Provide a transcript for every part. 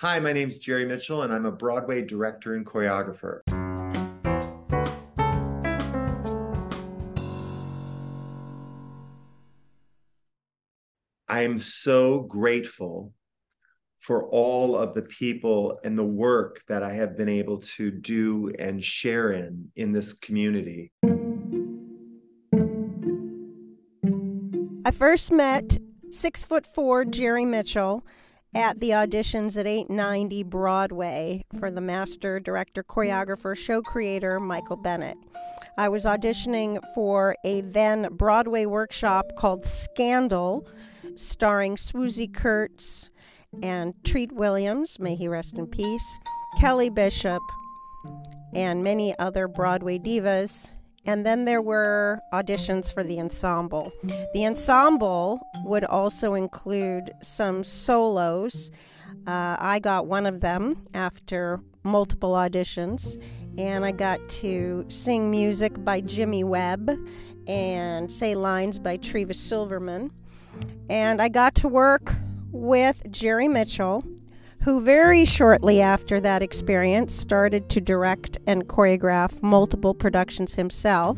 Hi, my name's Jerry Mitchell, and I'm a Broadway director and choreographer. I am so grateful for all of the people and the work that I have been able to do and share in in this community. I first met six foot four Jerry Mitchell at the auditions at 890 Broadway for the master director, choreographer, show creator Michael Bennett. I was auditioning for a then Broadway workshop called Scandal, starring Swoosie Kurtz and Treat Williams, may he rest in peace, Kelly Bishop, and many other Broadway divas. And then there were auditions for the ensemble. The ensemble would also include some solos. Uh, I got one of them after multiple auditions, and I got to sing music by Jimmy Webb and say lines by Treva Silverman. And I got to work with Jerry Mitchell, who very shortly after that experience started to direct and choreograph multiple productions himself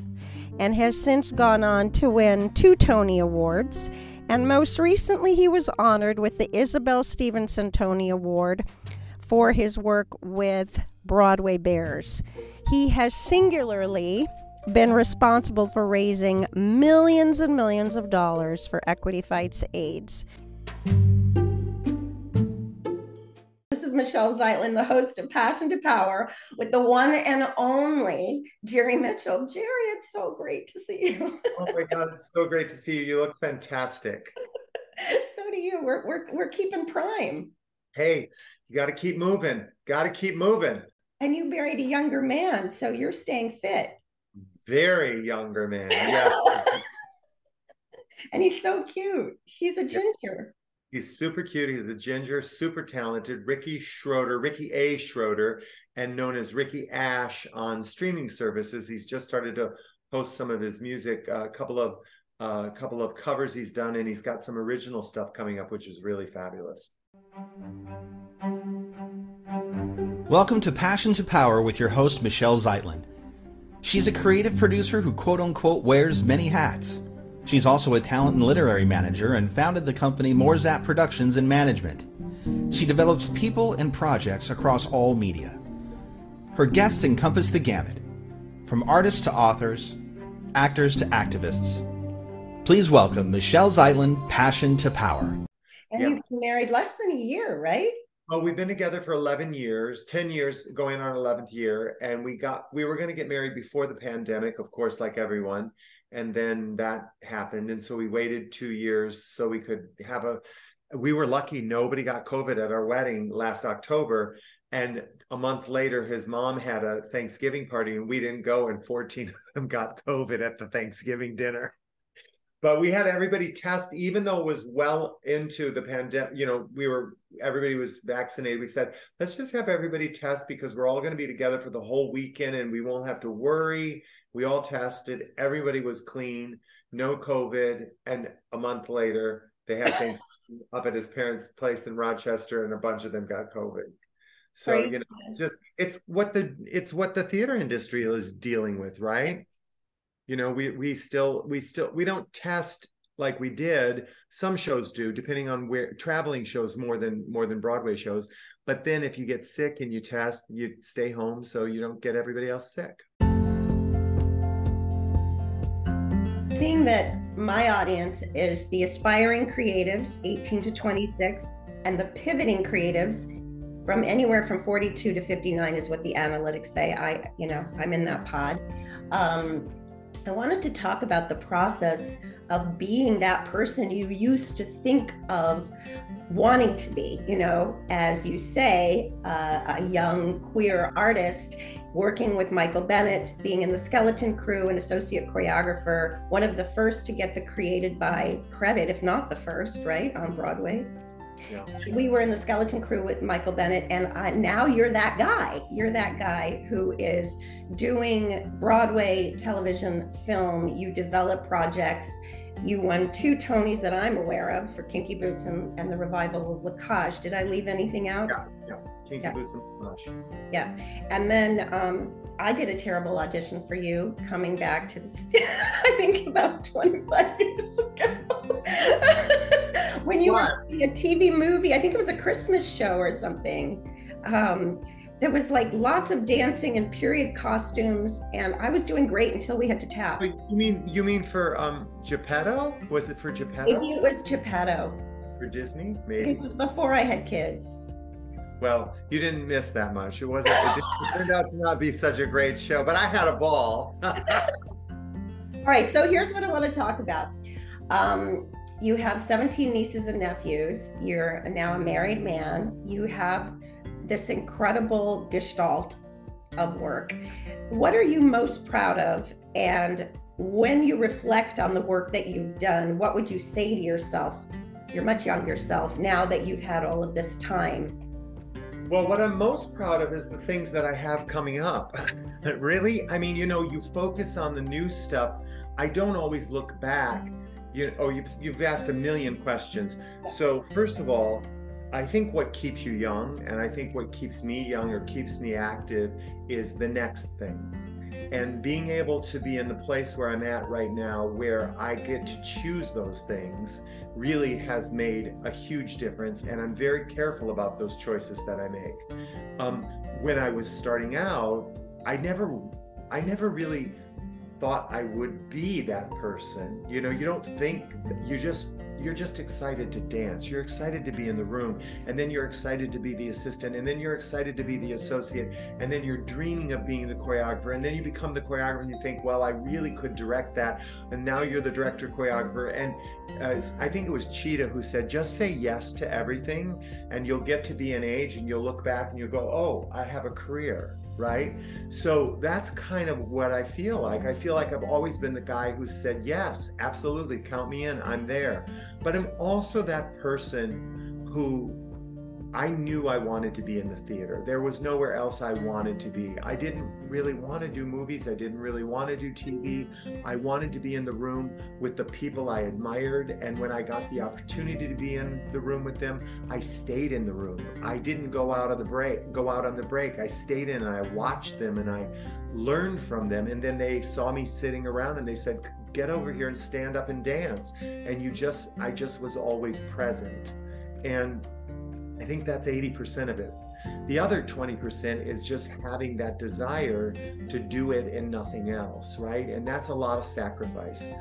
and has since gone on to win two Tony Awards. And most recently, he was honored with the Isabelle Stevenson Tony Award for his work with Broadway Bares. He has singularly been responsible for raising millions and millions of dollars for Equity Fights AIDS. Is Michelle Zeitlin, the host of Passion to Power, with the one and only Jerry Mitchell. Jerry, it's so great to see you. oh my God, it's so great to see you. You look fantastic. so do you. We're, we're, we're keeping prime. Hey, you got to keep moving. Got to keep moving. And you married a younger man, so you're staying fit very younger man. Yeah. and he's so cute. He's a ginger. He's super cute. He's a ginger, super talented. Ricky Schroeder, Ricky A. Schroeder, and known as Ricky Ash on streaming services. He's just started to post some of his music, a uh, couple of a uh, couple of covers he's done, and he's got some original stuff coming up, which is really fabulous. Welcome to Passion to Power with your host Michelle Zeitlin. She's a creative producer who quote unquote wears many hats. She's also a talent and literary manager and founded the company More Zap Productions and Management. She develops people and projects across all media. Her guests encompass the gamut, from artists to authors, actors to activists. Please welcome Michelle Zeitlin, Passion to Power. And you've been married less than a year, right? Well, we've been together for 11 years, 10 years going on 11th year. And we got, we were going to get married before the pandemic, of course, like everyone. And then that happened. And so we waited two years so we could have a, we were lucky nobody got COVID at our wedding last October. And a month later, his mom had a Thanksgiving party and we didn't go, and 14 of them got COVID at the Thanksgiving dinner but we had everybody test even though it was well into the pandemic you know we were everybody was vaccinated. We said let's just have everybody test because we're all going to be together for the whole weekend and we won't have to worry. We all tested. Everybody was clean. No covid. And a month later they had things up at his parents place in rochester and a bunch of them got covid. So you know it's just it's what the it's what the theater industry is dealing with right? You know we we still we still we don't test like we did some shows do depending on where traveling shows more than more than broadway shows. But then if you get sick and you test you stay home so you don't get everybody else sick. Seeing that my audience is the aspiring creatives 18 to 26 and the pivoting creatives from anywhere from 42 to 59 is what the analytics say. I you know i'm in that pod. Um, I wanted to talk about the process of being that person you used to think of wanting to be, you know, as you say, uh, a young queer artist working with Michael Bennett, being in the Skeleton Crew, an associate choreographer, one of the first to get the created by credit, if not the first, right, on Broadway. Yeah. We were in the skeleton crew with Michael Bennett, and I, now you're that guy. You're that guy who is doing Broadway television film. You develop projects. You won two Tonys that I'm aware of for Kinky Boots and, and the revival of La Cage. Did I leave anything out? Yeah, yeah. Kinky yeah. Boots and La Cage. Yeah. And then um, I did a terrible audition for you coming back to the, st- I think about 25 years ago. when you what? were a TV movie, I think it was a Christmas show or something. Um, there was like lots of dancing and period costumes and i was doing great until we had to tap you mean you mean for um geppetto? Was it for geppetto? Maybe it was geppetto. For disney? Maybe. It was before i had kids. Well you didn't miss that much. It wasn't it, it turned out to not be such a great show but i had a ball. All right so here's what i want to talk about. Um, you have 17 nieces and nephews. You're now a married man. You have this incredible gestalt of work. What are you most proud of? And when you reflect on the work that you've done, what would you say to yourself, your much younger self, now that you've had all of this time? Well, what I'm most proud of is the things that I have coming up. really? I mean, you know, you focus on the new stuff. I don't always look back. You oh, you've, you've asked a million questions. So, first of all, I think what keeps you young, and I think what keeps me young or keeps me active, is the next thing. And being able to be in the place where I'm at right now, where I get to choose those things, really has made a huge difference. And I'm very careful about those choices that I make. Um, when I was starting out, I never, I never really thought I would be that person. You know, you don't think you just you're just excited to dance. You're excited to be in the room. And then you're excited to be the assistant. And then you're excited to be the associate. And then you're dreaming of being the choreographer. And then you become the choreographer and you think, well, I really could direct that. And now you're the director choreographer. And uh, I think it was Chita who said, just say yes to everything. And you'll get to be an age and you'll look back and you'll go, oh, I have a career right? So that's kind of what I feel like. I feel like I've always been the guy who said, Yes, absolutely, count me in, I'm there. But I'm also that person who I knew I wanted to be in the theater. There was nowhere else I wanted to be. I didn't really want to do movies. I didn't really want to do TV. I wanted to be in the room with the people I admired. And when I got the opportunity to be in the room with them, I stayed in the room. I didn't go out of the break, go out on the break. I stayed in and I watched them and I learned from them. And then they saw me sitting around and they said, get over here and stand up and dance. And you just, I just was always present. And I think that's 80% of it. The other 20% is just having that desire to do it and nothing else, right? And that's a lot of sacrifice.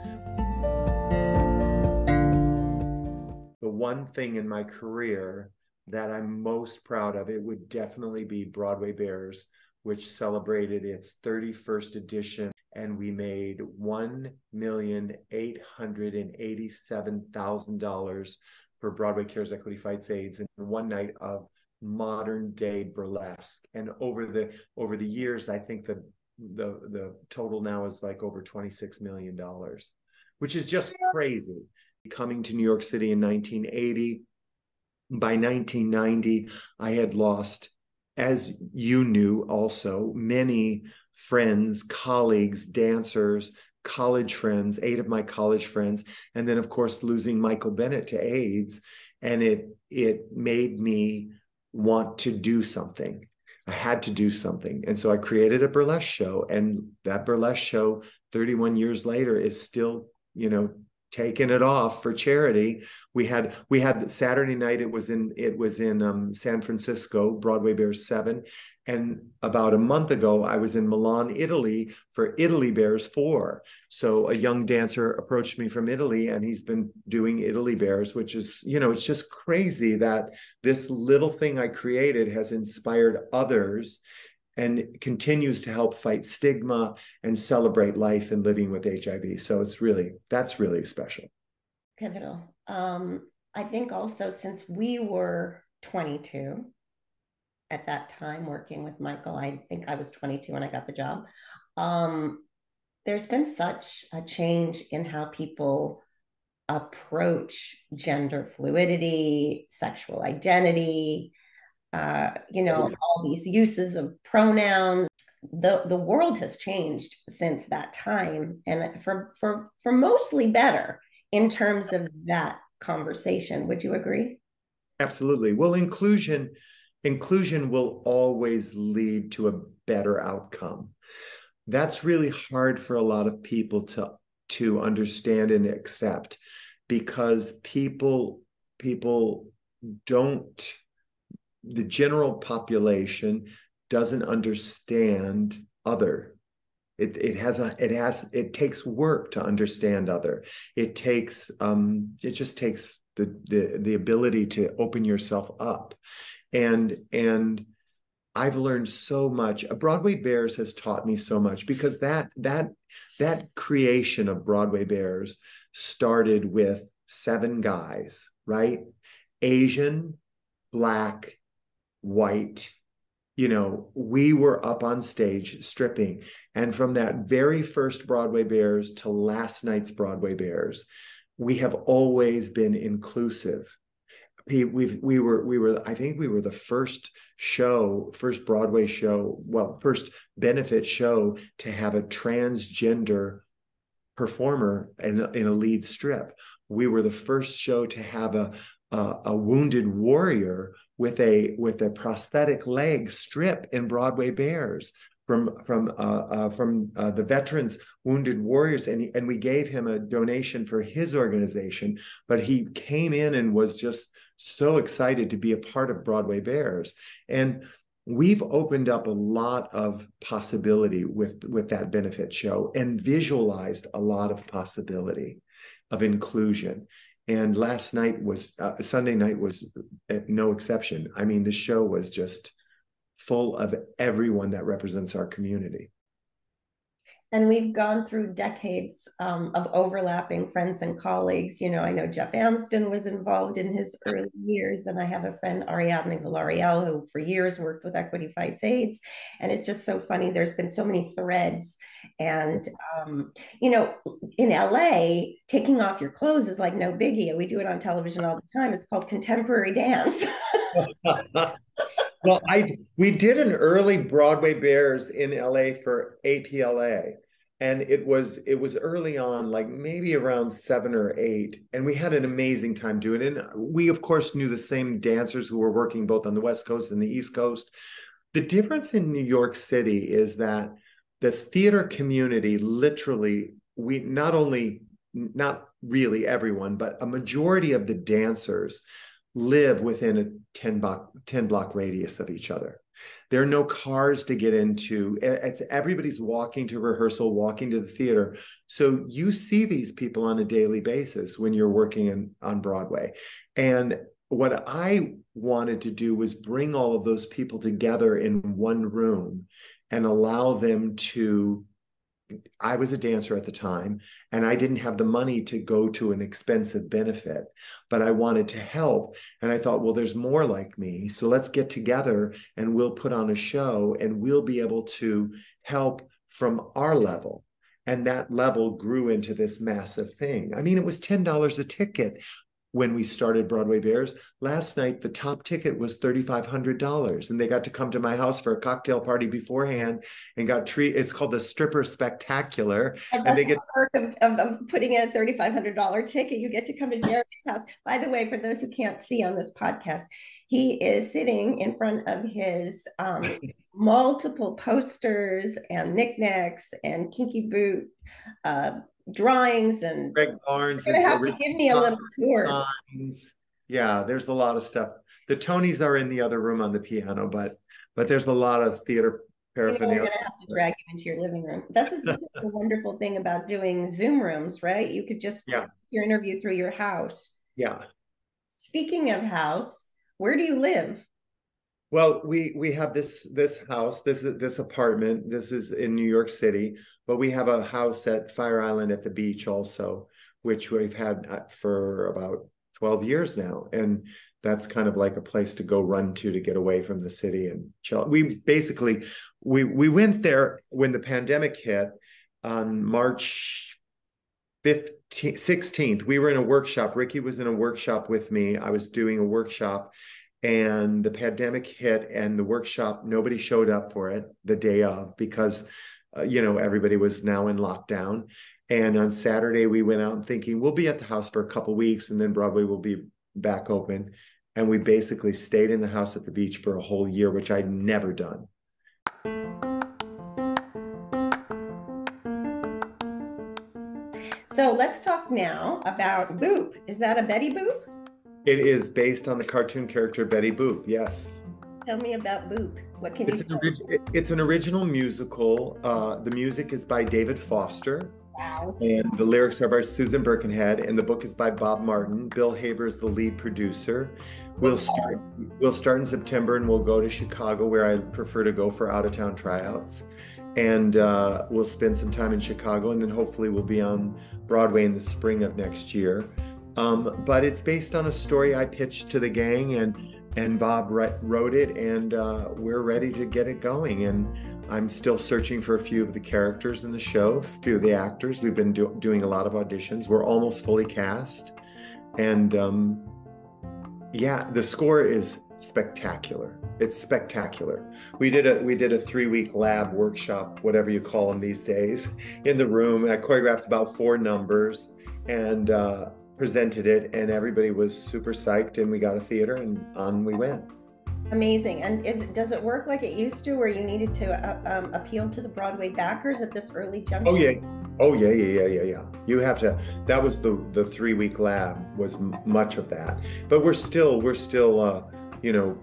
The one thing in my career that I'm most proud of, it would definitely be Broadway Bares, which celebrated its 31st edition. And we made $1,887,000 for Broadway Cares Equity Fights AIDS and one night of modern day burlesque. And over the over the years, I think the the the total now is like over 26 million dollars, which is just crazy. Coming to New York City in 1980, by 1990, I had lost, as you knew also, many friends, colleagues, dancers, college friends, eight of my college friends, and then of course losing Michael Bennett to AIDS, and it it made me want to do something. I had to do something, and so I created a burlesque show, and that burlesque show, 31 years later, is still you know taking it off for charity. We had we had Saturday night. It was in it was in um, San Francisco, Broadway Bares Seven, and about a month ago, I was in Milan, Italy for Italy Bares Four. So a young dancer approached me from Italy, and he's been doing Italy Bares, which is you know it's just crazy that this little thing I created has inspired others and continues to help fight stigma and celebrate life and living with HIV. So it's really that's really special. Pivotal. Um, I think also since we were 22 at that time working with Michael, I think I was 22 when I got the job. Um, there's been such a change in how people approach gender fluidity, sexual identity, uh, you know, all these uses of pronouns. The the world has changed since that time, and for for for mostly better. in terms of that conversation. Would you agree? Absolutely. Well, inclusion inclusion will always lead to a better outcome. That's really hard for a lot of people to to understand and accept because people people don't the general population doesn't understand other it, it has a it has it takes work to understand other it takes um it just takes the the, the ability to open yourself up and and I've learned so much. Broadway Bares has taught me so much because that that that creation of Broadway Bares started with seven guys, right? Asian, black, white. You know, we were up on stage stripping. And from that very first Broadway Bares to last night's Broadway Bares, we have always been inclusive we we were we were I think we were the first show, first Broadway show, well, first benefit show to have a transgender performer in, in a lead strip. We were the first show to have a, a, a wounded warrior with a with a prosthetic leg strip in Broadway Bares from from uh, uh, from uh, the veterans wounded warriors and he, and we gave him a donation for his organization but he came in and was just so excited to be a part of Broadway Bears. And we've opened up a lot of possibility with with that benefit show and visualized a lot of possibility of inclusion and last night was uh, sunday night was uh, no exception. I mean the show was just full of everyone that represents our community and we've gone through decades um, of overlapping friends and colleagues. You know, I know Jeff Amsden was involved in his early years, and I have a friend Ariadne Villarreal who, for years, worked with Equity Fights AIDS. And it's just so funny. There's been so many threads, and um, you know, in LA, taking off your clothes is like no biggie. We do it on television all the time. It's called contemporary dance. well, I we did an early Broadway Bares in LA for APLA, and it was it was early on, like maybe around seven or eight, and we had an amazing time doing it. And we, of course, knew the same dancers who were working both on the West Coast and the East Coast. The difference in New York City is that the theater community literally we not only not really everyone but a majority of the dancers live within a 10 block 10 block radius of each other. There are no cars to get into. It's everybody's walking to rehearsal walking to the theater. So you see these people on a daily basis when you're working in, on broadway. And what i wanted to do was bring all of those people together in one room and allow them to I was a dancer at the time and I didn't have the money to go to an expensive benefit, but I wanted to help. And I thought, well, there's more like me. So let's get together and we'll put on a show and we'll be able to help from our level. And that level grew into this massive thing. I mean, it was $10 a ticket when we started Broadway Bares. Last night, the top ticket was $3,500, and they got to come to my house for a cocktail party beforehand and got treat. It's called the Stripper Spectacular, and, and they get the of, of, of, putting in a $3,500 ticket. You get to come to Jerry's house. By the way, for those who can't see on this podcast, he is sitting in front of his um, multiple posters and knickknacks and kinky boot uh, drawings and Gregg Barnes. You're gonna have to give me a little tour. Signs. Yeah, there's a lot of stuff. The Tonys are in the other room on the piano, but but there's a lot of theater paraphernalia. We're gonna have to drag you into your living room. This is, this is the wonderful thing about doing Zoom rooms, right? You could just yeah. your interview through your house. Yeah. Speaking of house, where do you live? Well, we we have this this house, this this apartment. This is in New York City, but we have a house at Fire Island at the beach also, which we've had uh, for about 12 years now. And that's kind of like a place to go run to to get away from the city and chill. We basically we we went there when the pandemic hit on March 15th, 16th. We were in a workshop. Ricky was in a workshop with me. I was doing a workshop and the pandemic hit and the workshop nobody showed up for it the day of because uh, you know everybody was now in lockdown And on Saturday, we went out thinking we'll be at the house for a couple weeks and then Broadway will be back open. And we basically stayed in the house at the beach for a whole year, which I'd never done. So let's talk now about Boop. Is that a Betty Boop? It is based on the cartoon character Betty Boop, yes. Tell me about Boop. What can it's you an, It's an original musical. Uh, the music is by David Foster. Wow. And the lyrics are by Susan Birkenhead, and the book is by Bob Martin. Bill Haber is the lead producer. We'll start. We'll start in September, and we'll go to Chicago, where I prefer to go for out of town tryouts. And uh, we'll spend some time in Chicago, and then hopefully we'll be on Broadway in the spring of next year. Um, but it's based on a story I pitched to the gang, and and Bob wrote it, and uh, we're ready to get it going. And I'm still searching for a few of the characters in the show, a few of the actors. We've been do- doing a lot of auditions. We're almost fully cast, and um, yeah, the score is spectacular. It's spectacular. We did a we did a three week lab workshop, whatever you call them these days, in the room. I choreographed about four numbers, and uh, presented it, and everybody was super psyched. And we got a theater, and on we went. Amazing. And is does it work like it used to, where you needed to uh, um, appeal to the Broadway backers at this early juncture? Oh yeah, oh yeah, yeah, yeah, yeah, yeah. You have to. That was the the three week lab was m- much of that. But we're still we're still uh, you know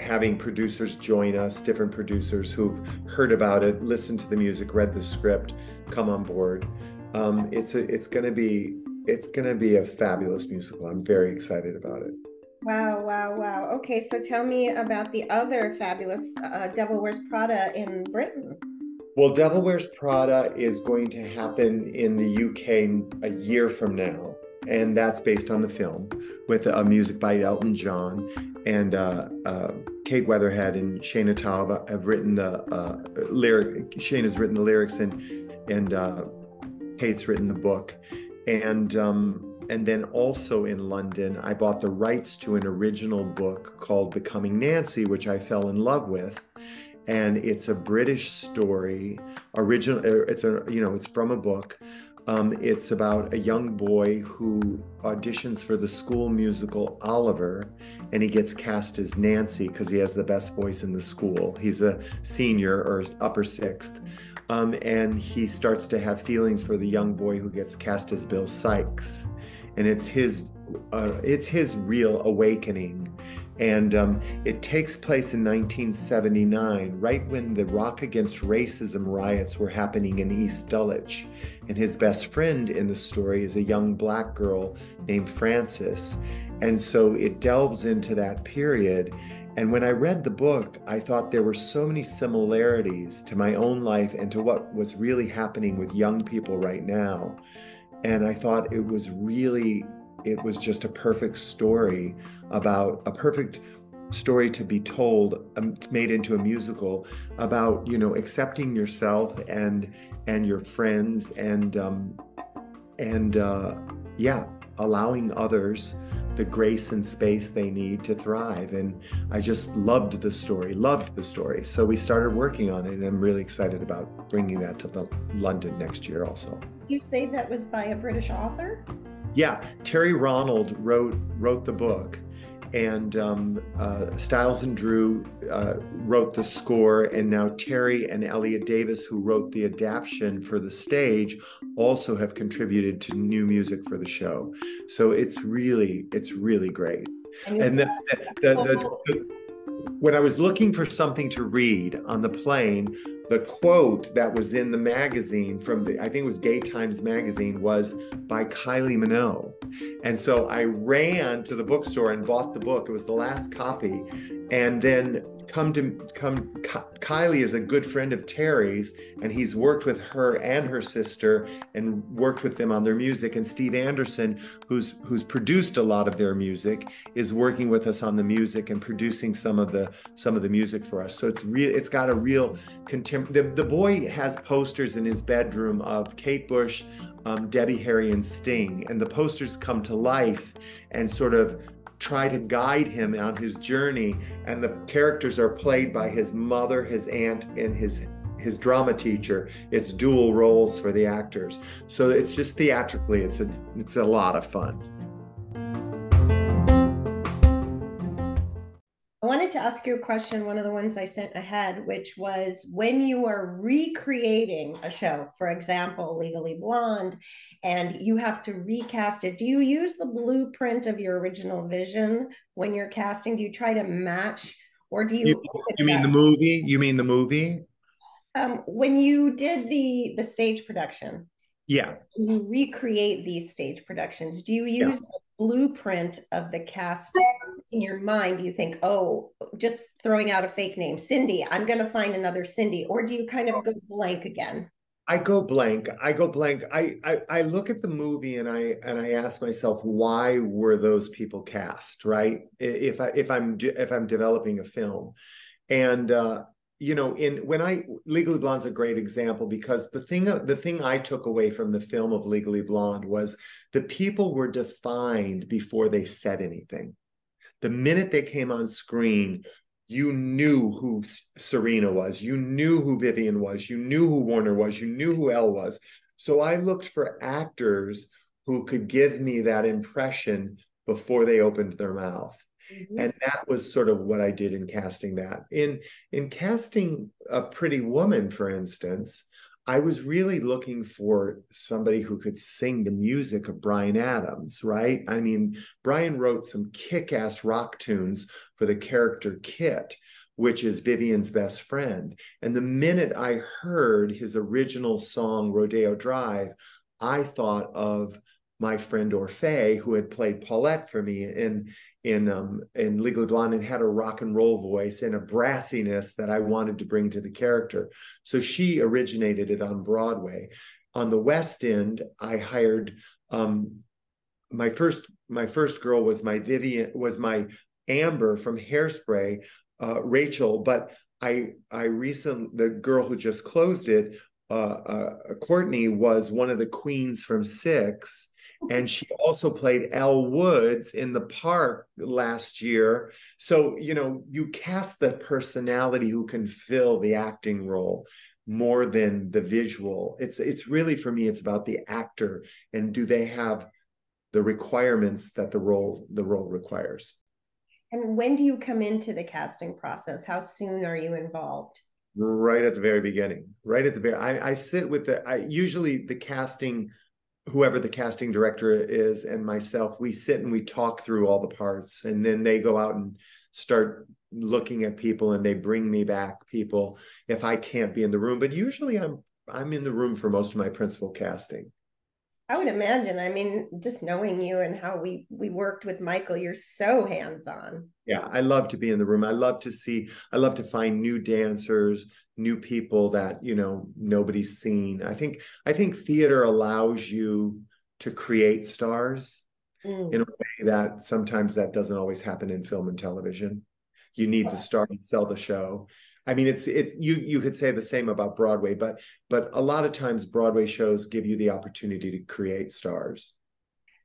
having producers join us, different producers who've heard about it, listened to the music, read the script, come on board. Um, it's a it's going to be it's going to be a fabulous musical. I'm very excited about it. Wow, wow, wow. Okay, so tell me about the other fabulous uh, Devil Wears Prada in Britain. Well, Devil Wears Prada is going to happen in the UK a year from now, and that's based on the film with a music by Elton John. And uh, uh, Kate Weatherhead and Shaina Taub have written the uh, lyric. Shane has written the lyrics, and and uh, Kate's written the book and um, and then also in London, I bought the rights to an original book called Becoming Nancy, which I fell in love with, and it's a British story. Original, uh, it's a you know, it's from a book. Um, it's about a young boy who auditions for the school musical Oliver, and he gets cast as Nancy because he has the best voice in the school. He's a senior or upper sixth. Um, and he starts to have feelings for the young boy who gets cast as Bill Sikes. and it's his uh, it's his real awakening, and um, it takes place in 1979, right when the Rock Against Racism riots were happening in East Dulwich, and his best friend in the story is a young black girl named Frances, and so it delves into that period. And when I read the book, I thought there were so many similarities to my own life and to what was really happening with young people right now. And I thought it was really, it was just a perfect story about a perfect story to be told um, made into a musical about you know accepting yourself and and your friends and um and uh yeah allowing others the grace and space they need to thrive. And I just loved the story, loved the story. So we started working on it, and I'm really excited about bringing that to the London next year also. You say that was by a British author? Yeah, Terry Ronald wrote wrote the book, and um, uh, Stiles and Drew uh, wrote the score, and now Terry and Elliot Davis, who wrote the adaptation for the stage, also have contributed to new music for the show. So it's really, it's really great. And, the, the, the, the when I was looking for something to read on the plane, the quote that was in the magazine from the, I think it was Gay Times magazine, was by Kylie Minogue. And so I ran to the bookstore and bought the book. It was the last copy. And then come to come Kylie is a good friend of Terry's and he's worked with her and her sister and worked with them on their music and Steve Anderson who's who's produced a lot of their music is working with us on the music and producing some of the some of the music for us so it's real it's got a real contempt the, the boy has posters in his bedroom of Kate Bush um, Debbie Harry and Sting and the posters come to life and sort of try to guide him on his journey. And the characters are played by his mother, his aunt, and his his drama teacher. It's dual roles for the actors. So it's just theatrically, it's a it's a lot of fun. Wanted to ask you a question, one of the ones I sent ahead, which was when you are recreating a show, for example, Legally Blonde, and you have to recast it, do you use the blueprint of your original vision when you're casting? Do you try to match or do you You, you mean the movie? You mean the movie? um, when you did the the stage production, Yeah. you recreate these stage productions, do you use a blueprint of the cast in your mind? You think, oh, just throwing out a fake name, Cindy, I'm going to find another Cindy, or do you kind of go blank again? I go blank. I go blank. I, I I look at the movie and I and I ask myself why were those people cast, right? If I if I'm if I'm developing a film, and uh, you know, in when I Legally Blonde's a great example because the thing the thing I took away from the film of Legally Blonde was the people were defined before they said anything. The minute they came on screen, you knew who Serena was, you knew who Vivian was, you knew who Warner was, you knew who Elle was. So I looked for actors who could give me that impression before they opened their mouth. Mm-hmm. And that was sort of what I did in casting that. In in casting a pretty woman, for instance, I was really looking for somebody who could sing the music of Bryan Adams, right? I mean, Bryan wrote some kick ass rock tunes for the character Kit, which is Vivian's best friend. And the minute I heard his original song, Rodeo Drive, I thought of my friend Orfeh, who had played Paulette for me in in um, in Legally Blonde and had a rock and roll voice and a brassiness that I wanted to bring to the character. So she originated it on Broadway. On the West End, I hired um, my first my first girl was my Vivian was my Amber from Hairspray, uh, Rachel. But I I recently the girl who just closed it, uh, uh, Courtney was one of the queens from Six and she also played Elle Woods in the park last year. So, you know, you cast the personality who can fill the acting role more than the visual. It's it's really for me it's about the actor and do they have the requirements that the role the role requires. And when do you come into the casting process? How soon are you involved? Right at the very beginning. Right at the very I, I sit with the I usually the casting whoever the casting director is and myself we sit and we talk through all the parts. And then they go out and start looking at people and they bring me back people if i can't be in the room. But usually i'm i'm in the room for most of my principal casting I would imagine. I mean, just knowing you and how we we worked with Michael, you're so hands on. Yeah, I love to be in the room. I love to see. I love to find new dancers, new people that you know nobody's seen. I think I think theater allows you to create stars mm. in a way that sometimes that doesn't always happen in film and television. You need the star to sell the show. I mean, it's it. You you could say the same about Broadway, but but a lot of times Broadway shows give you the opportunity to create stars.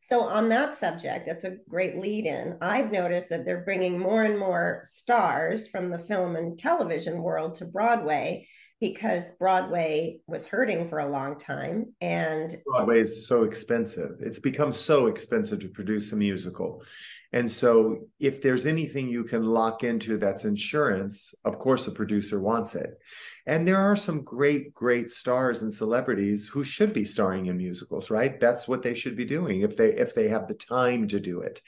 So on that subject, that's a great lead in. I've noticed that they're bringing more and more stars from the film and television world to Broadway because Broadway was hurting for a long time and Broadway is so expensive. It's become so expensive to produce a musical. And so, if there's anything you can lock into that's insurance, of course, the producer wants it. And there are some great, great stars and celebrities who should be starring in musicals, right? That's what they should be doing if they if they have the time to do it.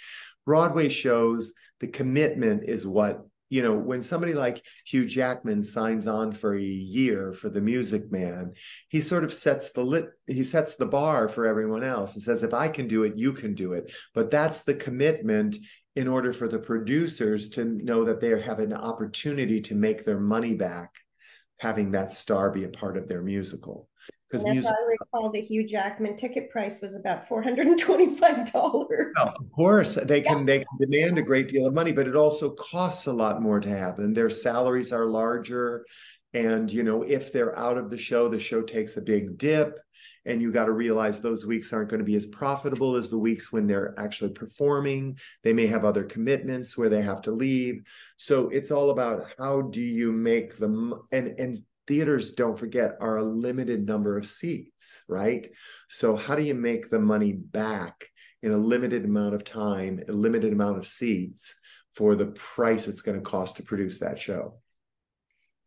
Broadway shows the commitment is what you know, when somebody like Hugh Jackman signs on for a year for the Music Man, he sort of sets the lit, he sets the bar for everyone else and says, if I can do it, you can do it. But that's the commitment in order for the producers to know that they have an opportunity to make their money back, having that star be a part of their musical because music. I recall the Hugh Jackman ticket price was about four hundred and twenty-five dollars. of course, they can yeah. they can demand a great deal of money, but it also costs a lot more to have, and their salaries are larger. And you know, if they're out of the show, the show takes a big dip, and you got to realize those weeks aren't going to be as profitable as the weeks when they're actually performing. They may have other commitments where they have to leave. So it's all about how do you make them and and theaters don't forget are a limited number of seats right? So how do you make the money back in a limited amount of time a limited amount of seats for the price it's going to cost to produce that show?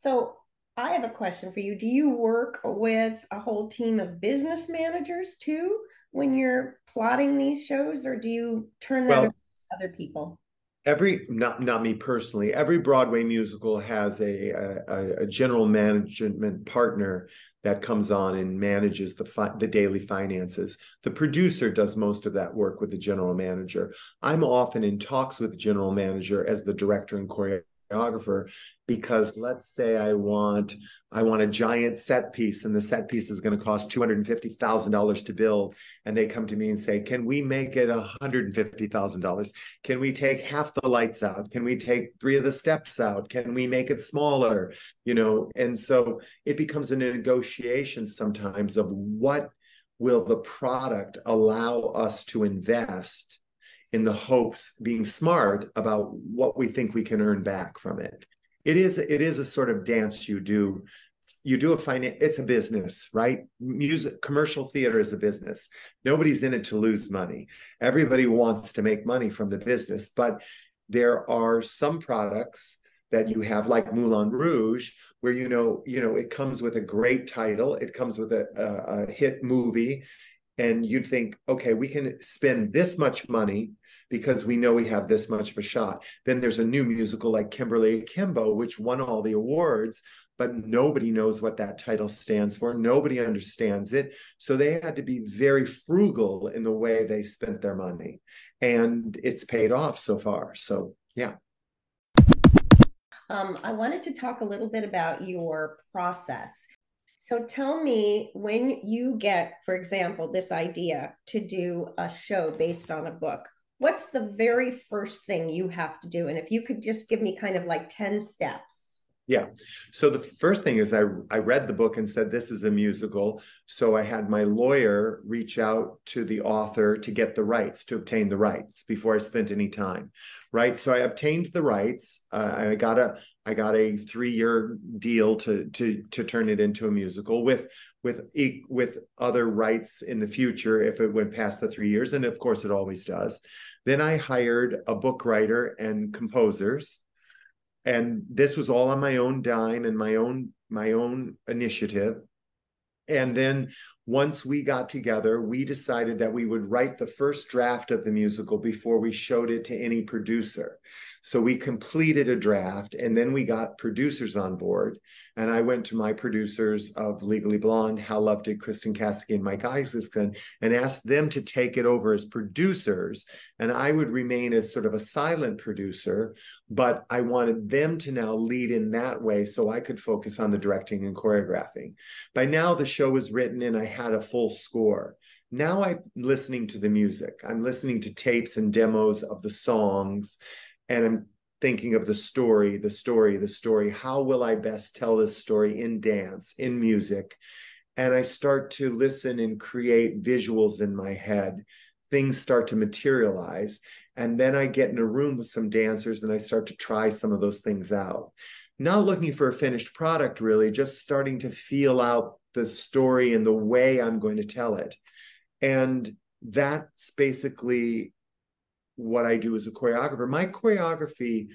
So i have a question for you. Do you work with a whole team of business managers too when you're plotting these shows or do you turn that well, over to other people every not not me personally every broadway musical has a, a, a general management partner that comes on and manages the fi- the daily finances. The producer does most of that work with the general manager. I'm often in talks with the general manager as the director and choreographer choreographer because let's say I want I want a giant set piece and the set piece is going to cost $250,000 to build. And they come to me and say can we make it $150,000 can we take half the lights out? Can we take three of the steps out? Can we make it smaller? You know and so it becomes a negotiation sometimes of what will the product allow us to invest in the hopes being smart about what we think we can earn back from it. It is it is a sort of dance you do. You do a finance it's a business right? Music commercial theater is a business. Nobody's in it to lose money. Everybody wants to make money from the business but there are some products that you have like moulin rouge where you know you know it comes with a great title. It comes with a, a, a hit movie and you'd think okay we can spend this much money because we know we have this much of a shot. Then there's a new musical like Kimberly Akimbo, which won all the awards, but nobody knows what that title stands for. Nobody understands it. So they had to be very frugal in the way they spent their money. And it's paid off so far. So, yeah. Um, I wanted to talk a little bit about your process. So tell me when you get, for example, this idea to do a show based on a book, what's the very first thing you have to do? And if you could just give me kind of like 10 steps. Yeah. So the first thing is I I read the book and said this is a musical. So I had my lawyer reach out to the author to get the rights, to obtain the rights before I spent any time. Right. So I obtained the rights. Uh, I got a I got a three year deal to to to turn it into a musical with with with other rights in the future if it went past the three years, and of course it always does. Then I hired a book writer and composers, and this was all on my own dime and my own my own initiative. And then once we got together, we decided that we would write the first draft of the musical before we showed it to any producer. So we completed a draft and then we got producers on board. And I went to my producers of Legally Blonde, Hal Lovedon, Kristin Caskey, and Mike Isaacson, and asked them to take it over as producers. And I would remain as sort of a silent producer, but I wanted them to now lead in that way so I could focus on the directing and choreographing. By now, the show was written and I had a full score now I'm listening to the music. I'm listening to tapes and demos of the songs and I'm thinking of the story, the story, the story. How will I best tell this story in dance, in music? And I start to listen and create visuals in my head. Things start to materialize. And then I get in a room with some dancers and I start to try some of those things out. Not looking for a finished product, really, just starting to feel out the story and the way I'm going to tell it. And that's basically what I do as a choreographer. My choreography,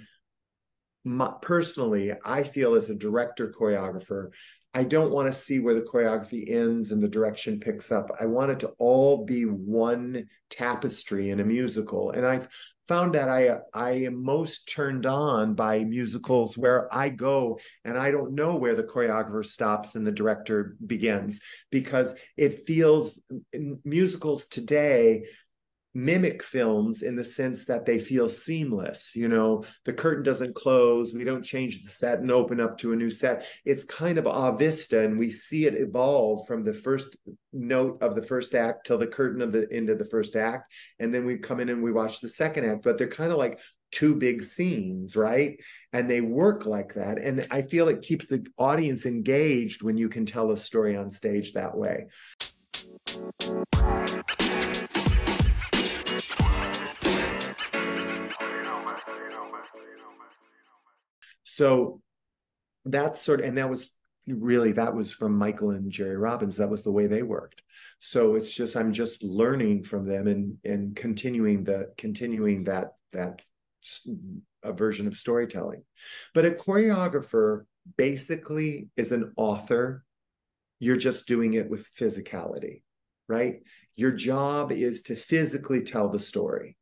my, personally, I feel as a director choreographer, I don't want to see where the choreography ends and the direction picks up. I want it to all be one tapestry in a musical. And I've found that I I am most turned on by musicals where I go and I don't know where the choreographer stops and the director begins because it feels musicals today mimic films in the sense that they feel seamless. You know, the curtain doesn't close, we don't change the set and open up to a new set. It's kind of a vista, and we see it evolve from the first note of the first act till the curtain of the end of the first act. And then we come in and we watch the second act, but they're kind of like two big scenes, right? And they work like that. And I feel it keeps the audience engaged when you can tell a story on stage that way. So that's sort of, and that was really that was from Michael and Jerry Robbins. That was the way they worked. So it's just I'm just learning from them and and continuing the continuing that that a version of storytelling. But a choreographer basically is an author. You're just doing it with physicality, right? Your job is to physically tell the story.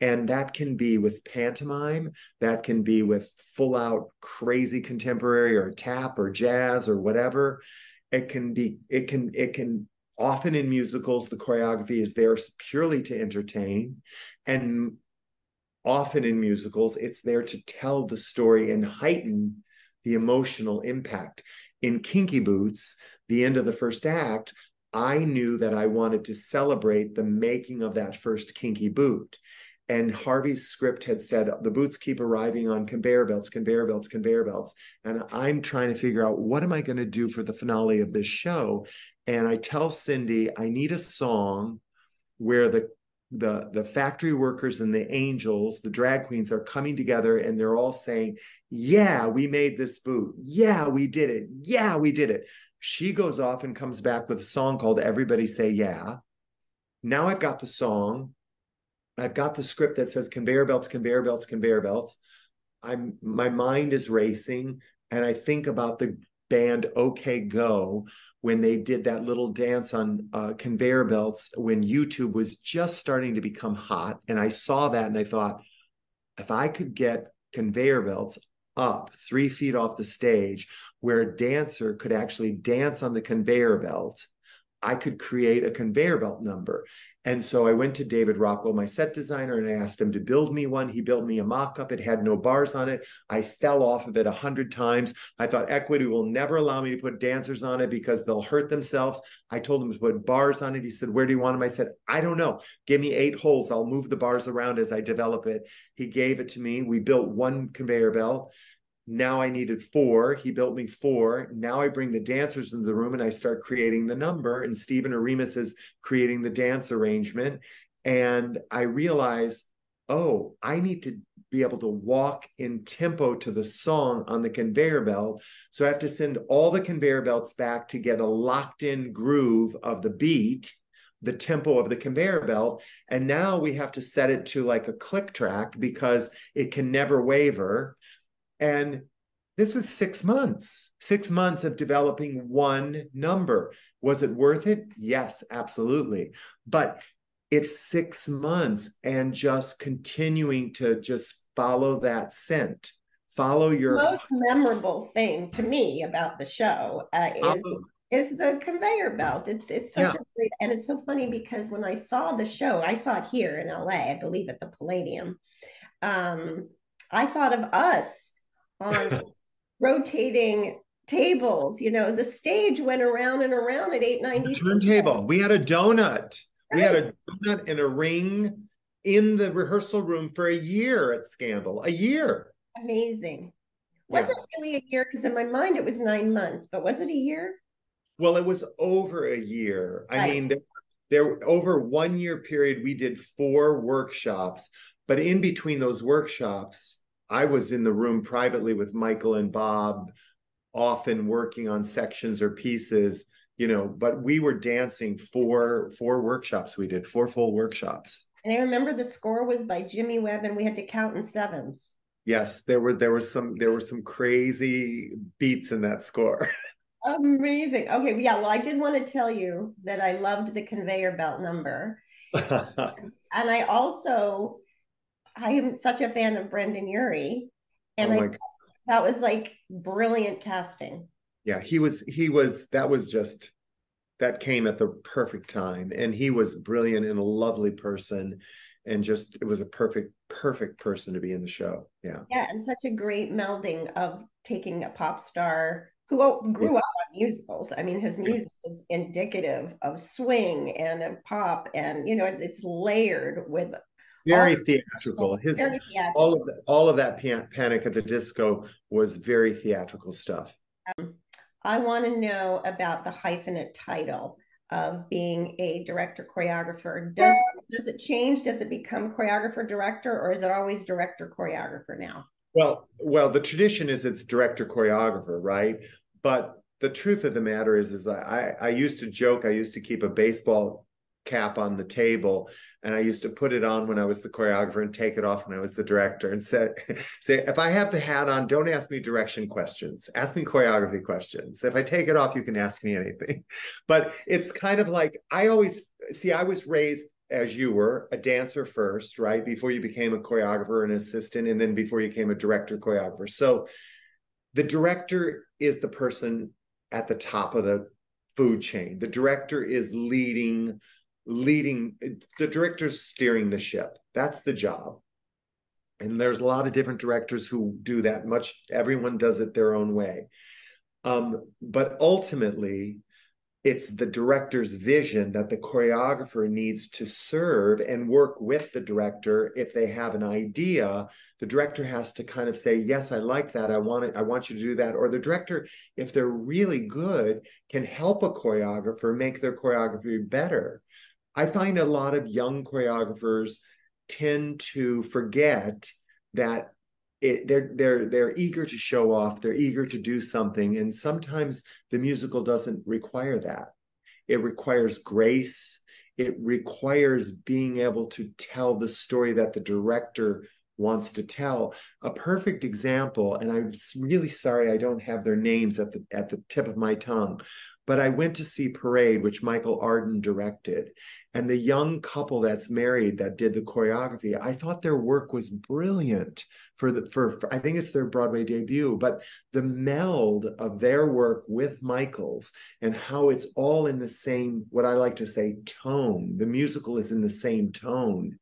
And that can be with pantomime, that can be with full out crazy contemporary or tap or jazz or whatever. It can be, it can, it can often in musicals, the choreography is there purely to entertain. And often in musicals, it's there to tell the story and heighten the emotional impact. In Kinky Boots, the end of the first act, I knew that I wanted to celebrate the making of that first kinky boot. And Harvey's script had said the boots keep arriving on conveyor belts, conveyor belts, conveyor belts. And I'm trying to figure out what am I going to do for the finale of this show. And I tell Cyndi, I need a song where the the the factory workers and the angels the drag queens are coming together and they're all saying yeah we made this boot. Yeah we did it. Yeah we did it she goes off and comes back with a song called everybody say yeah. Now i've got the song i've got the script that says conveyor belts conveyor belts conveyor belts i'm my mind is racing and i think about the band OK Go when they did that little dance on uh, conveyor belts when YouTube was just starting to become hot. And I saw that and I thought, if I could get conveyor belts up three feet off the stage where a dancer could actually dance on the conveyor belt I could create a conveyor belt number. And so I went to David Rockwell, my set designer, and I asked him to build me one. He built me a mock up. It had no bars on it. I fell off of it a hundred times. I thought equity will never allow me to put dancers on it because they'll hurt themselves. I told him to put bars on it. He said, Where do you want them? I said, I don't know. Give me eight holes. I'll move the bars around as I develop it. He gave it to me. We built one conveyor belt. Now I needed four. He built me four. Now I bring the dancers into the room and I start creating the number. And Stephen Oremus is creating the dance arrangement. And I realize, oh, I need to be able to walk in tempo to the song on the conveyor belt. So I have to send all the conveyor belts back to get a locked in groove of the beat, the tempo of the conveyor belt. And now we have to set it to like a click track because it can never waver. And this was six months, six months of developing one number. Was it worth it? Yes, absolutely. But it's six months and just continuing to just follow that scent, follow your the most memorable thing to me about the show uh, is is the conveyor belt. It's it's such yeah. a great and it's so funny because when I saw the show, I saw it here in LA, I believe at the Palladium. Um, I thought of us on rotating tables. You know, the stage went around and around at 890. Turntable. We had a donut. Right. We had a donut and a ring in the rehearsal room for a year at Scandal. A year. Amazing. Yeah. Wasn't really a year? Because in my mind it was nine months, but was it a year? Well, it was over a year. Right. I mean, there, there over one year period, we did four workshops, but in between those workshops, I was in the room privately with Michael and Bob, often working on sections or pieces, you know, but we were dancing four four workshops we did, four full workshops. And I remember the score was by Jimmy Webb and we had to count in sevens. Yes, there were there were some there were some crazy beats in that score. Amazing. Okay, yeah, well I did want to tell you that I loved the conveyor belt number. and I also I am such a fan of Brendon Urie, and oh I that was like brilliant casting. Yeah, he was. He was. That was just that came at the perfect time, and he was brilliant and a lovely person, and just it was a perfect, perfect person to be in the show. Yeah. Yeah, and such a great melding of taking a pop star who oh, grew yeah. up on musicals. I mean, his music is indicative of swing and of pop, and you know, it's layered with very theatrical. His very theatrical. all of the, all of that Panic at the Disco was very theatrical stuff. Um, I want to know about the hyphenate title of being a director choreographer. Does does it change? Does it become choreographer director, or is it always director choreographer now? Well, well, the tradition is it's director choreographer, right? But the truth of the matter is, is I, I used to joke, I used to keep a baseball cap on the table and I used to put it on when I was the choreographer and take it off when I was the director and say, say if I have the hat on, don't ask me direction questions. Ask me choreography questions. If I take it off, you can ask me anything. But it's kind of like I always see I was raised as you were a dancer first, right? Before you became a choreographer and assistant, and then before you became a director choreographer. So the director is the person at the top of the food chain. The director is leading, leading, the director's steering the ship. That's the job. And there's a lot of different directors who do that. Much everyone does it their own way. Um, but ultimately, it's the director's vision that the choreographer needs to serve and work with the director if they have an idea the director has to kind of say yes i like that i want it i want you to do that or the director if they're really good can help a choreographer make their choreography better i find a lot of young choreographers tend to forget that it, they're they're they're eager to show off they're eager to do something and sometimes the musical doesn't require that. It requires grace. It requires being able to tell the story that the director wants to tell. A perfect example and i'm really sorry i don't have their names at the at the tip of my tongue but I went to see Parade, which Michael Arden directed. And the young couple that's married that did the choreography, I thought their work was brilliant for the for, for I think it's their Broadway debut, but the meld of their work with Michael's and how it's all in the same, what I like to say, tone. The musical is in the same tone.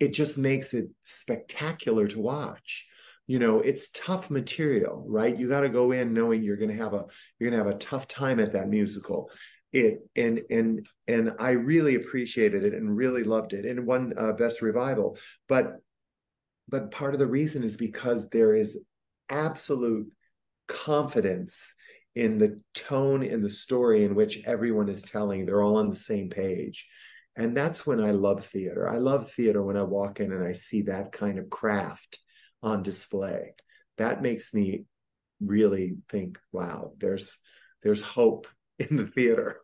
It just makes it spectacular to watch you know it's tough material right? You got to go in knowing you're going to have a you're going to have a tough time at that musical. It and and and i really appreciated it and really loved it and won uh, best revival. But but part of the reason is because there is absolute confidence in the tone in the story in which everyone is telling. They're all on the same page. And that's when i love theater. I love theater when i walk in and i see that kind of craft on display. That makes me really think, wow, there's there's hope in the theater.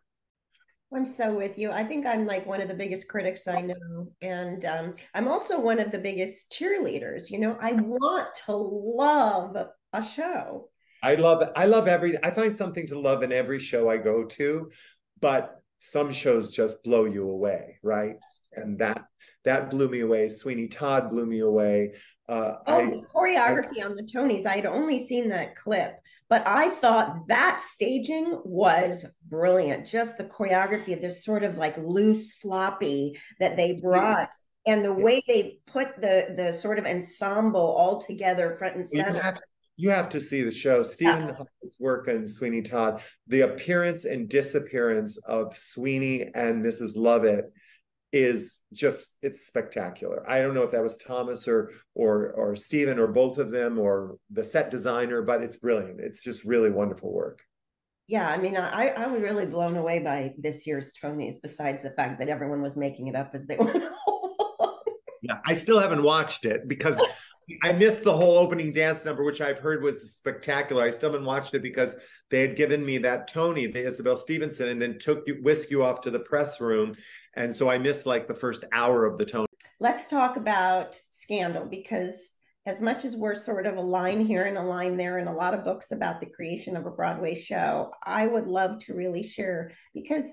I'm so with you. I think I'm like one of the biggest critics I know. And um, I'm also one of the biggest cheerleaders. You know, I want to love a show. I love I love every I find something to love in every show I go to, but some shows just blow you away, right? And that that blew me away. Sweeney Todd blew me away. Uh, oh, I, choreography I, on the Tonys. I had only seen that clip, but I thought that staging was brilliant. Just the choreography, of this sort of like loose floppy that they brought, and the way they put the the sort of ensemble all together, front and center. You have, you have to see the show. Steven yeah. work on Sweeney Todd, the appearance and disappearance of Sweeney and Mrs. Lovett is just it's spectacular. I don't know if that was Thomas or or or Steven or both of them or the set designer, but it's brilliant. It's just really wonderful work. Yeah, I mean, I I was really blown away by this year's Tonys. Besides the fact that everyone was making it up as they went. yeah, I still haven't watched it because I missed the whole opening dance number, which I've heard was spectacular. I still haven't watched it because they had given me that Tony, the Isabelle Stevenson, and then took you whisk you off to the press room and so I missed like the first hour of the tone. Let's talk about Scandal because as much as we're sort of a line here and a line there and a lot of books about the creation of a Broadway show, I would love to really share because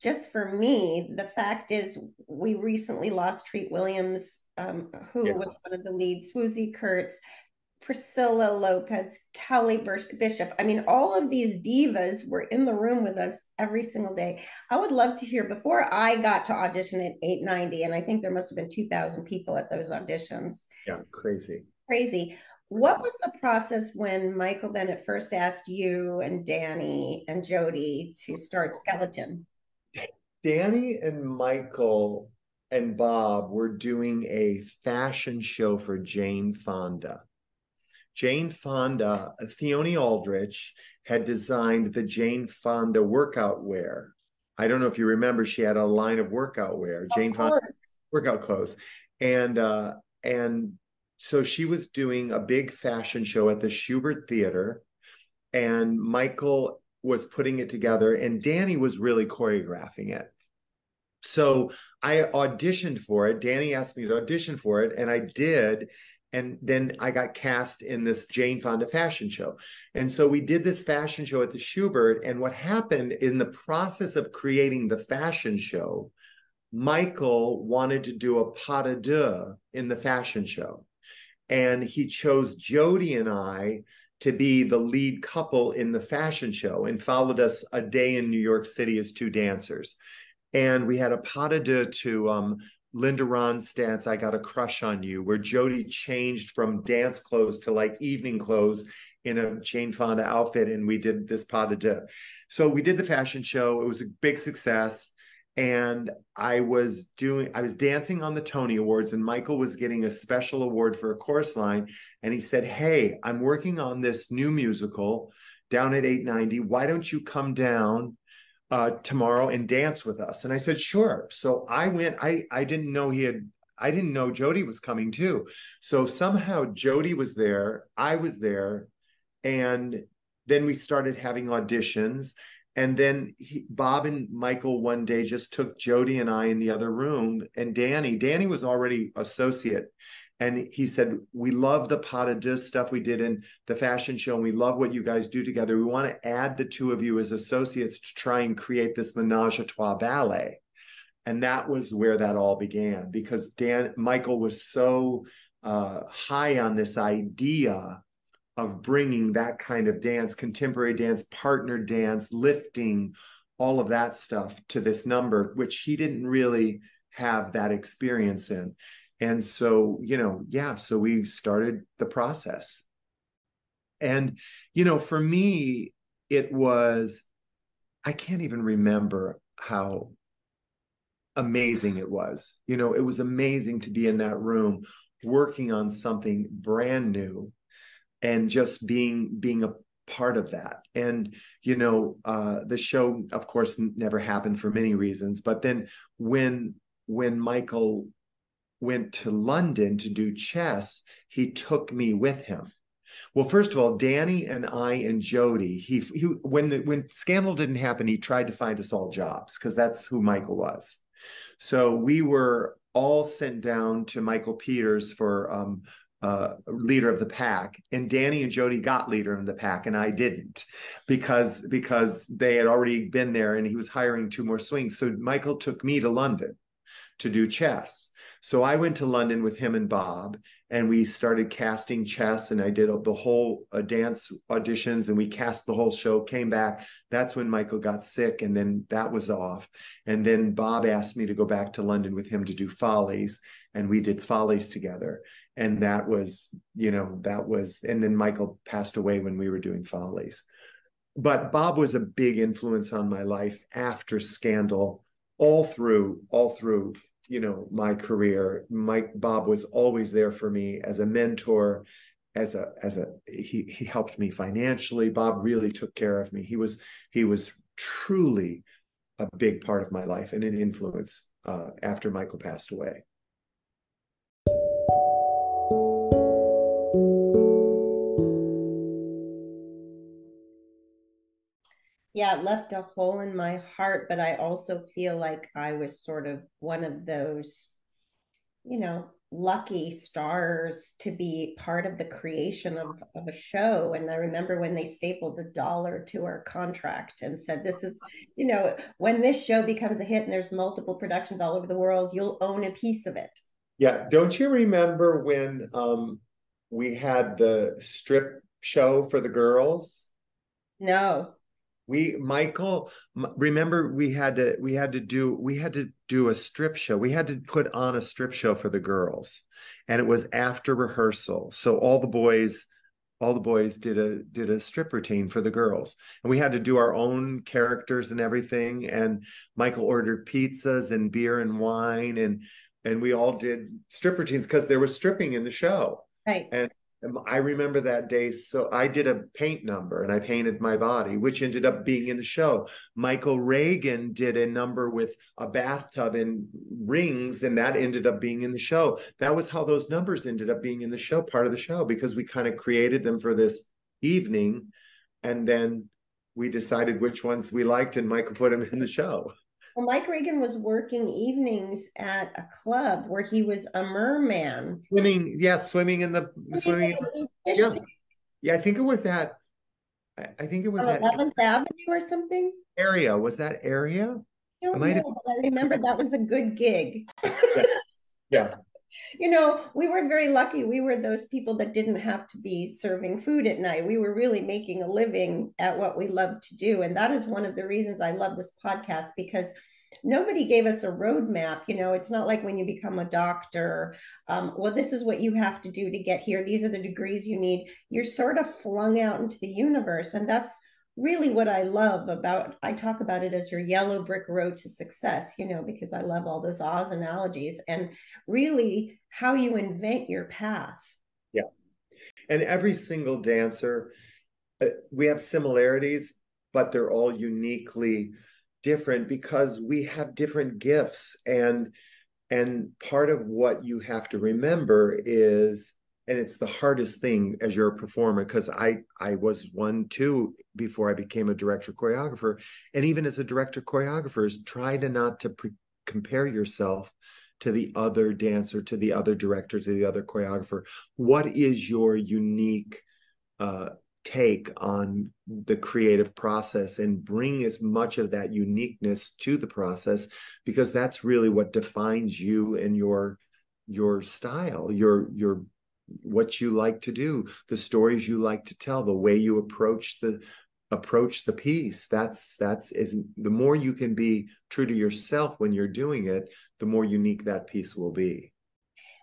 just for me, the fact is we recently lost Treat Williams, um, who yeah. was one of the leads, Swoosie Kurtz, Priscilla Lopez, Kelly Bishop. I mean, all of these divas were in the room with us every single day. I would love to hear before I got to audition at 890, and I think there must have been 2,000 people at those auditions. Yeah, crazy. Crazy. What was the process when Michael Bennett first asked you and Danny and Jody to start Skeleton? Danny and Michael and Bob were doing a fashion show for Jane Fonda Jane Fonda, Theoni Aldredge had designed the Jane Fonda workout wear. I don't know if you remember, she had a line of workout wear, of Jane course. Fonda workout clothes. And uh, and so she was doing a big fashion show at the Shubert Theater. And Michael was putting it together and Danny was really choreographing it. So I auditioned for it. Danny asked me to audition for it, and I did. And then I got cast in this Jane Fonda fashion show. And so we did this fashion show at the Shubert. And what happened in the process of creating the fashion show, Michael wanted to do a pas de deux in the fashion show. And he chose Jody and I to be the lead couple in the fashion show and followed us a day in New York City as two dancers. And we had a pas de deux to um, Linda Ronstadt's I Got a Crush on You, where Jody changed from dance clothes to like evening clothes in a Jane Fonda outfit. And we did this pas de deux. So we did the fashion show. It was a big success and I was doing I was dancing on the Tony Awards and Michael was getting a special award for a chorus line and he said, "Hey, I'm working on this new musical down at 890. Why don't you come down uh, tomorrow and dance with us?" And I said, "Sure." So I went I I didn't know he had I didn't know Jody was coming too. So somehow Jody was there, I was there, and then we started having auditions and then he, Bob and Michael one day just took Jody and I in the other room, and Danny. Danny was already associate, and he said, "We love the pas de deux stuff we did in the fashion show, and we love what you guys do together. We want to add the two of you as associates to try and create this menage a trois ballet." And that was where that all began because Dan Michael was so uh, high on this idea of bringing that kind of dance, contemporary dance, partner dance, lifting, all of that stuff to this number, which he didn't really have that experience in. And so, you know, yeah, so we started the process. And, you know, for me, it was, I can't even remember how amazing it was. You know, it was amazing to be in that room working on something brand new and just being being a part of that and you know uh the show of course never happened for many reasons but then when when michael went to london to do chess he took me with him well first of all danny and i and jody he, he when the, when scandal didn't happen he tried to find us all jobs because that's who michael was so we were all sent down to michael peters for um, uh, leader of the pack, and Danny and Jody got leader of the pack, and I didn't because because they had already been there, and he was hiring two more swings. So Michael took me to London to do chess. So I went to London with him and Bob, and we started casting chess. And I did the whole uh, dance auditions, and we cast the whole show. Came back. That's when Michael got sick, and then that was off. And then Bob asked me to go back to London with him to do Follies, and we did Follies together and that was you know that was and then michael passed away when we were doing follies but bob was a big influence on my life after scandal all through all through you know my career mike bob was always there for me as a mentor as a as a he he helped me financially. Bob really took care of me. He was he was truly a big part of my life and an influence uh, after michael passed away yeah, it left a hole in my heart, but I also feel like I was sort of one of those, you know, lucky stars to be part of the creation of, of a show. And I remember when they stapled a dollar to our contract and said, This is, you know, when this show becomes a hit and there's multiple productions all over the world, you'll own a piece of it. Yeah. Don't you remember when um, we had the strip show for the girls? No we michael remember we had to we had to do we had to do a strip show. We had to put on a strip show for the girls and it was after rehearsal. So all the boys all the boys did a did a strip routine for the girls. And we had to do our own characters and everything and michael ordered pizzas and beer and wine and and we all did strip routines because there was stripping in the show. Right. And I remember that day. So I did a paint number and I painted my body, which ended up being in the show. Michael Reagan did a number with a bathtub and rings, and that ended up being in the show. That was how those numbers ended up being in the show, part of the show, because we kind of created them for this evening. And then we decided which ones we liked, and Michael put them in the show. Well, Mike Regan was working evenings at a club where he was a merman. Swimming, yeah, swimming in the swimming. In the, yeah. yeah, I think it was that. I think it was that Eleventh Avenue or something. Area was that area? I, I, know, I remember that was a good gig. yeah. yeah you know, we were very lucky. We were those people that didn't have to be serving food at night. We were really making a living at what we love to do. And that is one of the reasons I love this podcast because nobody gave us a roadmap. You know, it's not like when you become a doctor, um, well, this is what you have to do to get here. These are the degrees you need. You're sort of flung out into the universe. And that's really what I love about I talk about it as your yellow brick road to success, you know, because I love all those Oz analogies and really how you invent your path. Yeah. And every single dancer uh, we have similarities, but they're all uniquely different because we have different gifts. And and part of what you have to remember is and it's the hardest thing as you're a performer because i i was one too before i became a director choreographer. And even as a director choreographer is try to not to pre- compare yourself to the other dancer to the other director to the other choreographer. What is your unique uh, take on the creative process and bring as much of that uniqueness to the process because that's really what defines you and your your style your your what you like to do the stories you like to tell the way you approach the approach the piece. That's that's is the more you can be true to yourself when you're doing it the more unique that piece will be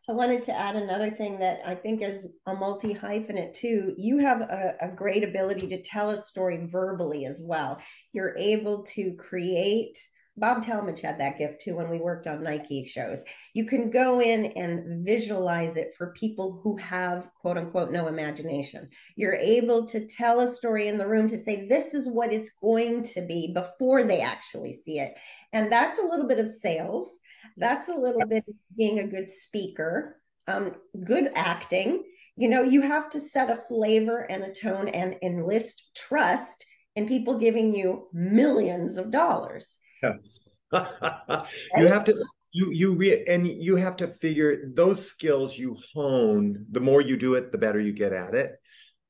I wanted to add another thing that I think is a multi hyphenate too. You have a, a, great ability to tell a story verbally as well. You're able to create Bob Talmadge had that gift too when we worked on Nike shows. You can go in and visualize it for people who have quote unquote no imagination. You're able to tell a story in the room to say, this is what it's going to be before they actually see it. And that's a little bit of sales. That's a little yes. bit being a good speaker, um, good acting. You know, you have to set a flavor and a tone and enlist trust in people giving you millions of dollars Yes. you have to you you re- and you have to figure those skills you hone the more you do it the better you get at it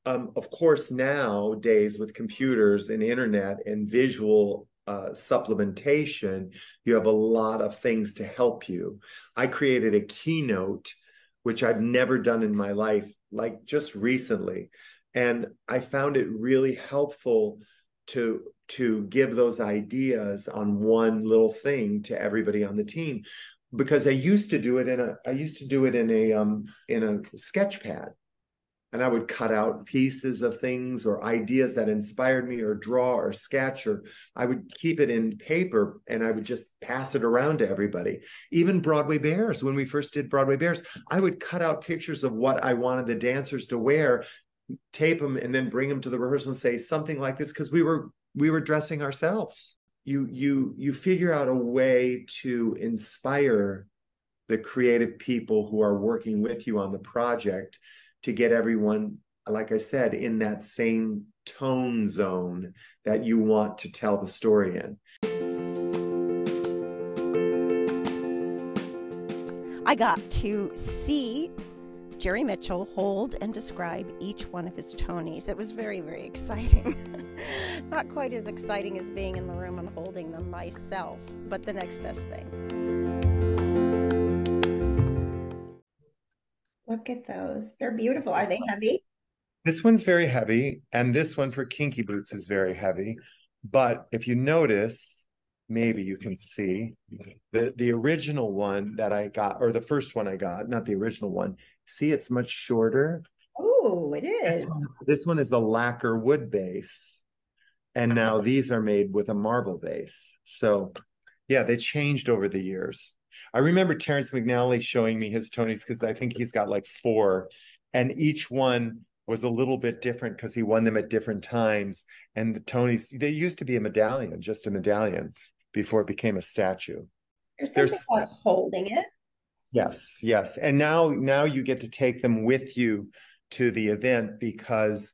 um, of course nowadays with computers and internet and visual uh, supplementation you have a lot of things to help you. I created a keynote which i've never done in my life like just recently and i found it really helpful to to give those ideas on one little thing to everybody on the team because I used to do it in a I used to do it in a um in a sketch pad and I would cut out pieces of things or ideas that inspired me or draw or sketch or I would keep it in paper and I would just pass it around to everybody. Even Broadway Bares when we first did Broadway Bares, I would cut out pictures of what I wanted the dancers to wear tape them and then bring them to the rehearsal and say something like this because we were we were dressing ourselves you you you figure out a way to inspire the creative people who are working with you on the project to get everyone like i said in that same tone zone that you want to tell the story in i got to see Jerry Mitchell hold and describe each one of his Tonys. It was very, very exciting. Not quite as exciting as being in the room and holding them myself, but the next best thing. Look at those. They're beautiful. Are they heavy? This one's very heavy, and this one for Kinky Boots is very heavy. But if you notice, maybe you can see the the original one that I got, or the first one I got, not the original one. See, it's much shorter. Oh, it is. This one, this one is a lacquer wood base, and now these are made with a marble base. So, yeah, they changed over the years. I remember Terrence McNally showing me his Tonys because I think he's got like four, and each one was a little bit different because he won them at different times. And the Tonys, they used to be a medallion, just a medallion before it became a statue. There's something about holding it. Yes, yes. And now now you get to take them with you to the event because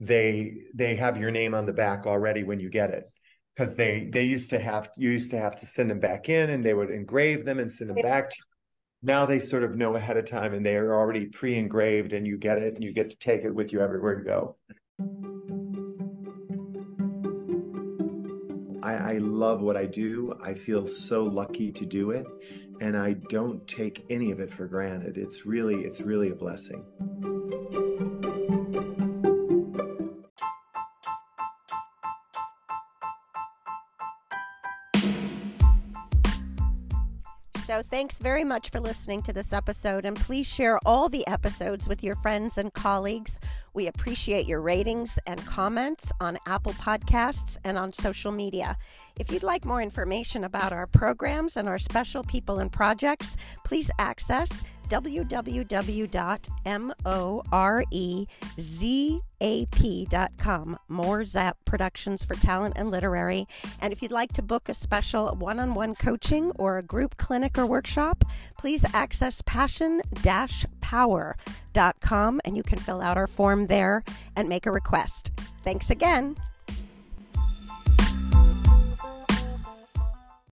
they they have your name on the back already when you get it because they they used to have you used to have to send them back in and they would engrave them and send them back to now they sort of know ahead of time and they are already pre-engraved and you get it and you get to take it with you everywhere you go I, I love what I do. I feel so lucky to do it, and I don't take any of it for granted. It's really, it's really a blessing. Thanks very much for listening to this episode, and please share all the episodes with your friends and colleagues. We appreciate your ratings and comments on Apple Podcasts and on social media. If you'd like more information about our programs and our special people and projects, please access www.morezap.com. More Zap Productions for Talent and Literary. And if you'd like to book a special one on one coaching or a group clinic or workshop, please access passion power.com and you can fill out our form there and make a request. Thanks again.